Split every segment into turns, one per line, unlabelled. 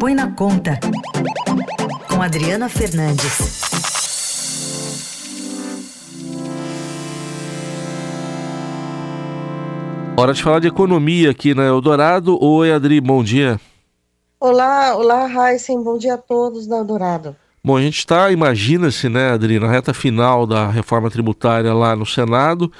Põe na Conta, com Adriana Fernandes.
Hora de falar de economia aqui na Eldorado. Oi, Adri, bom dia.
Olá, olá, Raíssen, bom dia a todos da Eldorado.
Bom, a gente está, imagina-se, né, Adri, na reta final da reforma tributária lá no Senado,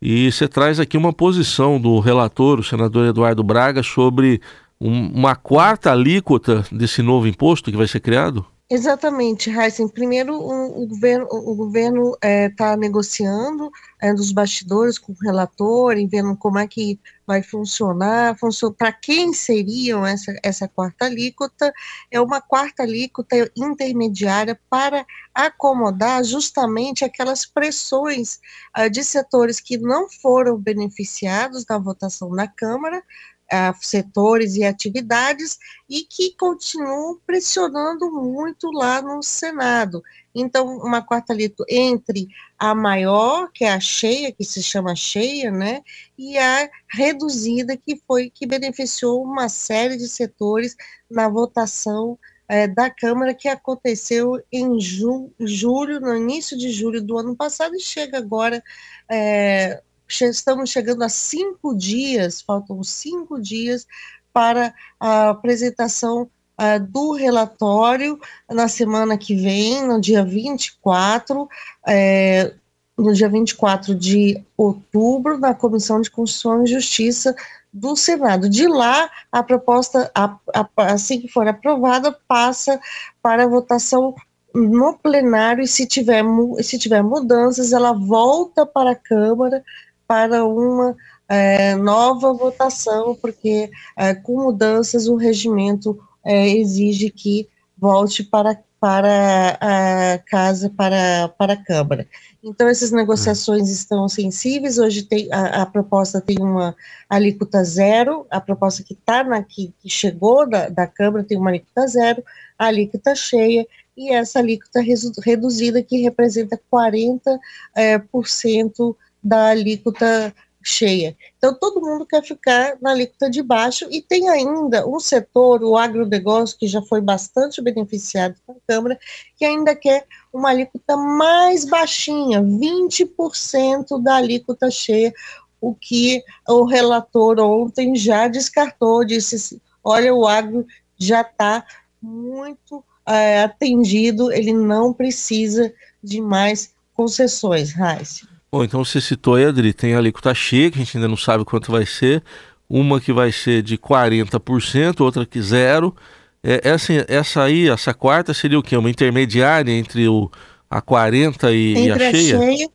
e você traz aqui uma posição do relator, o senador Eduardo Braga, sobre um, uma quarta alíquota desse novo imposto que vai ser criado?
Exatamente, Heisen. Primeiro, o, o governo está é, negociando é, dos bastidores com o relator e vendo como é que vai funcionar, funcion, para quem seriam essa, essa quarta alíquota. É uma quarta alíquota intermediária para acomodar justamente aquelas pressões uh, de setores que não foram beneficiados na votação na Câmara, setores e atividades e que continuam pressionando muito lá no Senado. Então, uma quarta alíquota entre a maior, que é a cheia, que se chama cheia, né, e a reduzida, que foi que beneficiou uma série de setores na votação é, da Câmara que aconteceu em ju julho, no início de julho do ano passado, e chega agora é, estamos chegando a cinco dias, faltam cinco dias para a apresentação uh, do relatório na semana que vem, no dia 24, é, no dia 24 de outubro, na Comissão de Constituição e Justiça do Senado. De lá, a proposta, a, a, assim que for aprovada, passa para votação no plenário e se tiver, se tiver mudanças, ela volta para a Câmara para uma é, nova votação, porque é, com mudanças o regimento é, exige que volte para, para a casa, para, para a Câmara. Então, essas negociações estão sensíveis. Hoje tem, a, a proposta tem uma alíquota zero, a proposta que está na que, que chegou da, da Câmara tem uma alíquota zero, a alíquota cheia, e essa alíquota reduzida que representa 40% é, por cento da alíquota cheia. Então, todo mundo quer ficar na alíquota de baixo e tem ainda um setor, o agronegócio, que já foi bastante beneficiado com a Câmara, que ainda quer uma alíquota mais baixinha, 20% da alíquota cheia, o que o relator ontem já descartou, disse, olha, o agro já está muito é, atendido, ele não precisa de mais concessões, Raíssa.
Bom, então você citou aí, Adri, tem a alíquota cheia, que a gente ainda não sabe quanto vai ser, uma que vai ser de 40%, outra que zero. É, essa, essa aí, essa quarta seria o quê? Uma intermediária entre o, a 40% e, entre e a, cheia? A cheia?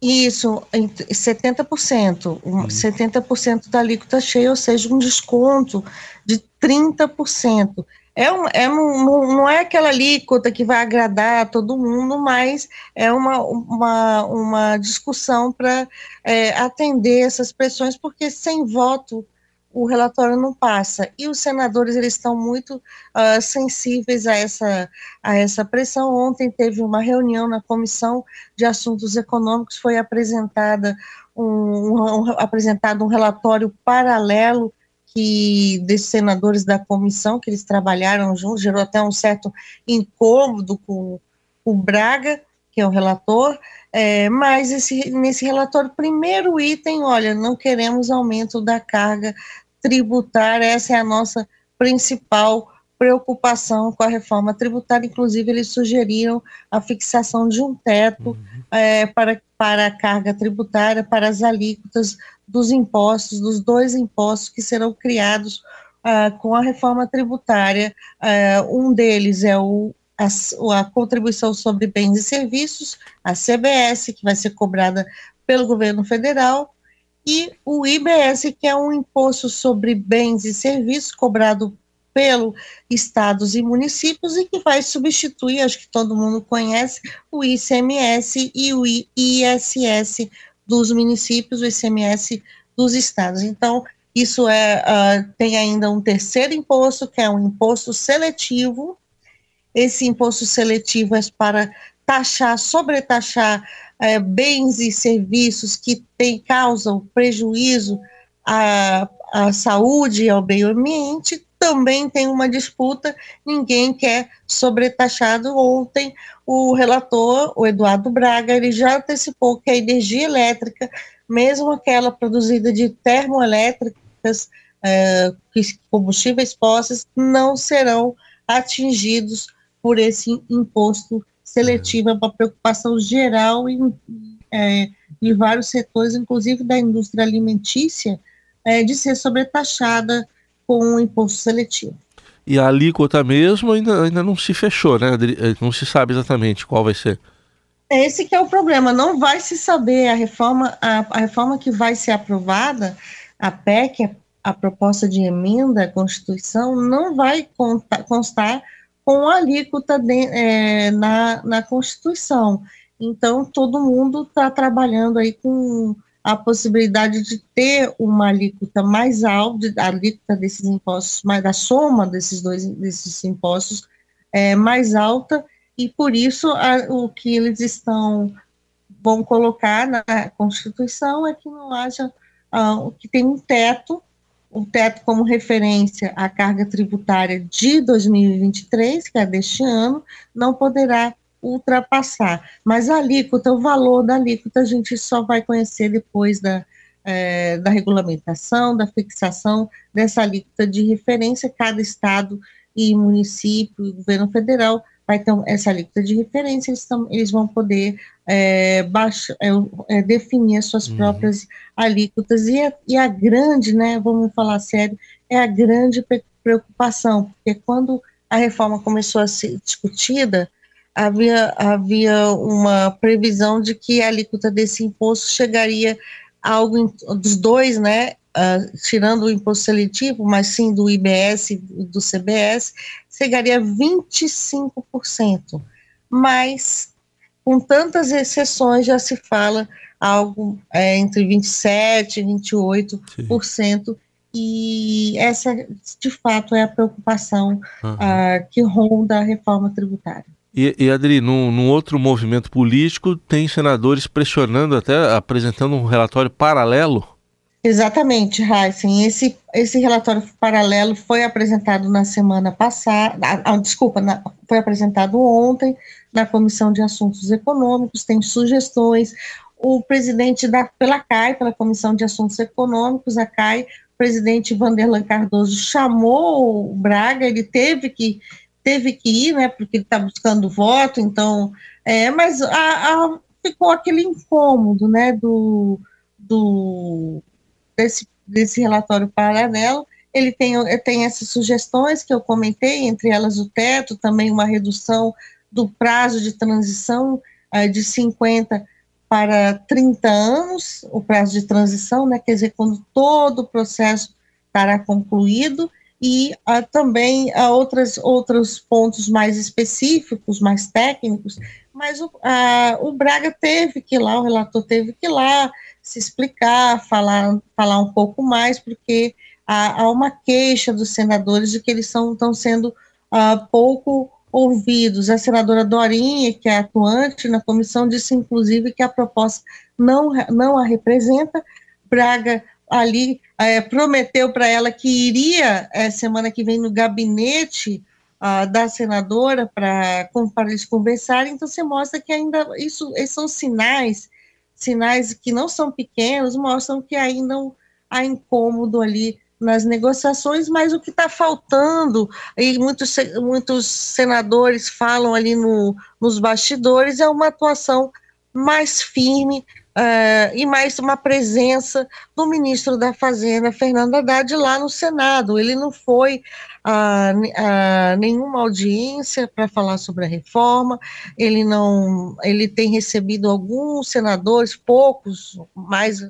Isso, 70%. Hum. 70% da alíquota cheia, ou seja, um desconto de 30% é, um, é um, não é aquela alíquota que vai agradar a todo mundo, mas é uma, uma, uma discussão para é, atender essas pressões, porque sem voto o relatório não passa. E os senadores eles estão muito uh, sensíveis a essa, a essa pressão. Ontem teve uma reunião na Comissão de Assuntos Econômicos, foi apresentada um, um, um apresentado um relatório paralelo que desses senadores da comissão, que eles trabalharam juntos, gerou até um certo incômodo com o Braga, que é o relator, é, mas esse, nesse relatório, primeiro item, olha, não queremos aumento da carga tributária, essa é a nossa principal preocupação com a reforma tributária, inclusive eles sugeriram a fixação de um teto uhum. é, para, para a carga tributária, para as alíquotas dos impostos, dos dois impostos que serão criados uh, com a reforma tributária. Uh, um deles é o, a, a contribuição sobre bens e serviços, a CBS, que vai ser cobrada pelo governo federal, e o IBS, que é um imposto sobre bens e serviços cobrado pelo estados e municípios e que vai substituir, acho que todo mundo conhece, o ICMS e o ISS dos municípios, o ICMS dos estados. Então, isso é uh, tem ainda um terceiro imposto, que é um imposto seletivo. Esse imposto seletivo é para taxar, sobretaxar uh, bens e serviços que tem, causam prejuízo à, à saúde e ao meio ambiente, também tem uma disputa, ninguém quer sobretaxado. Ontem, o relator, o Eduardo Braga, ele já antecipou que a energia elétrica, mesmo aquela produzida de termoelétricas, é, combustíveis fósseis, não serão atingidos por esse imposto seletivo, é uma preocupação geral em, é, em vários setores, inclusive da indústria alimentícia, é, de ser sobretaxada com o imposto seletivo.
E a alíquota mesmo ainda, ainda não se fechou, né? Eh, não se sabe exatamente qual vai ser.
Esse que é o problema, não vai se saber a reforma, a, a reforma que vai ser aprovada, a PEC, a, a proposta de emenda à Constituição, não vai contar, constar com a alíquota de, é, na, na Constituição. Então, todo mundo está trabalhando aí com a possibilidade de ter uma alíquota mais alta, a alíquota desses impostos, mais da soma desses dois desses impostos é mais alta, e por isso a, o que eles estão vão colocar na Constituição é que não haja uh, que tem um teto, o um teto como referência à carga tributária de 2023, que é deste ano, não poderá ultrapassar. Mas a alíquota, o valor da alíquota, a gente só vai conhecer depois da, é, da regulamentação, da fixação dessa alíquota de referência. Cada estado e município e governo federal vai ter essa alíquota de referência, eles, eles vão poder é, é, é, definir as suas uhum. próprias alíquotas. E a, e a grande, né, vamos falar sério, é a grande preocupação, porque quando a reforma começou a ser discutida, havia, havia uma previsão de que a alíquota desse imposto chegaria a algo dos dois, né, uh, tirando o imposto seletivo, mas sim do IBS e do CBS, chegaria a 25%. Mas, com tantas exceções, já se fala algo é, entre 27% e 28%. Sim. E essa, de fato, é a preocupação uhum. uh, que ronda a reforma tributária.
E, e Adri, num, num, outro movimento político, tem senadores pressionando, até apresentando um relatório paralelo?
Exatamente, Heisen. Esse, esse relatório paralelo foi apresentado na semana passada, ah, desculpa, na, foi apresentado ontem na Comissão de Assuntos Econômicos, tem sugestões. O presidente da, pela CAI, pela Comissão de Assuntos Econômicos, a CAI, o presidente Vanderlan Cardoso chamou o Braga, ele teve que teve que ir, né, porque ele está buscando voto, então, é, mas a, a, ficou aquele incômodo, né, do, do desse, desse relatório paralelo, ele tem, tem essas sugestões que eu comentei, entre elas o teto, também uma redução do prazo de transição uh, de 50 para 30 anos, o prazo de transição, né, quer dizer, quando todo o processo estará concluído, e uh, também uh, outras, outros pontos mais específicos, mais técnicos, mas o, uh, o Braga teve que ir lá, o relator teve que ir lá se explicar, falar, falar um pouco mais, porque há, há uma queixa dos senadores de que eles são, estão sendo uh, pouco ouvidos. A senadora Dorinha, que é atuante na comissão, disse inclusive que a proposta não, não a representa. Braga ali é, prometeu para ela que iria é, semana que vem no gabinete uh, da senadora para eles conversarem. Então você mostra que ainda isso esses são sinais, sinais que não são pequenos, mostram que ainda há incômodo ali nas negociações, mas o que está faltando, e muitos, muitos senadores falam ali no, nos bastidores, é uma atuação mais firme Uh, e mais uma presença do ministro da Fazenda, Fernando Haddad, lá no Senado. Ele não foi a, nenhuma audiência para falar sobre a reforma, ele não, ele tem recebido alguns senadores, poucos, mais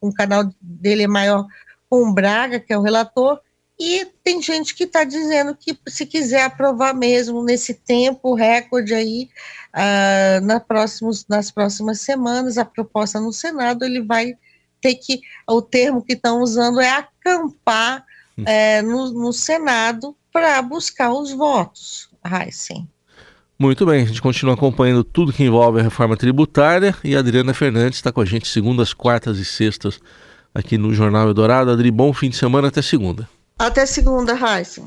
o canal dele é maior com o Braga, que é o relator, e tem gente que está dizendo que se quiser aprovar mesmo nesse tempo recorde aí, uh, na próximos, nas próximas semanas, a proposta no Senado, ele vai ter que, o termo que estão usando é acampar é, no, no, Senado para buscar os votos. Sim.
Muito bem, a gente continua acompanhando tudo que envolve a reforma tributária e a Adriana Fernandes está com a gente segundas, quartas e sextas aqui no Jornal Eldorado. Adri, bom fim de semana, até segunda.
Até segunda, Raíssa.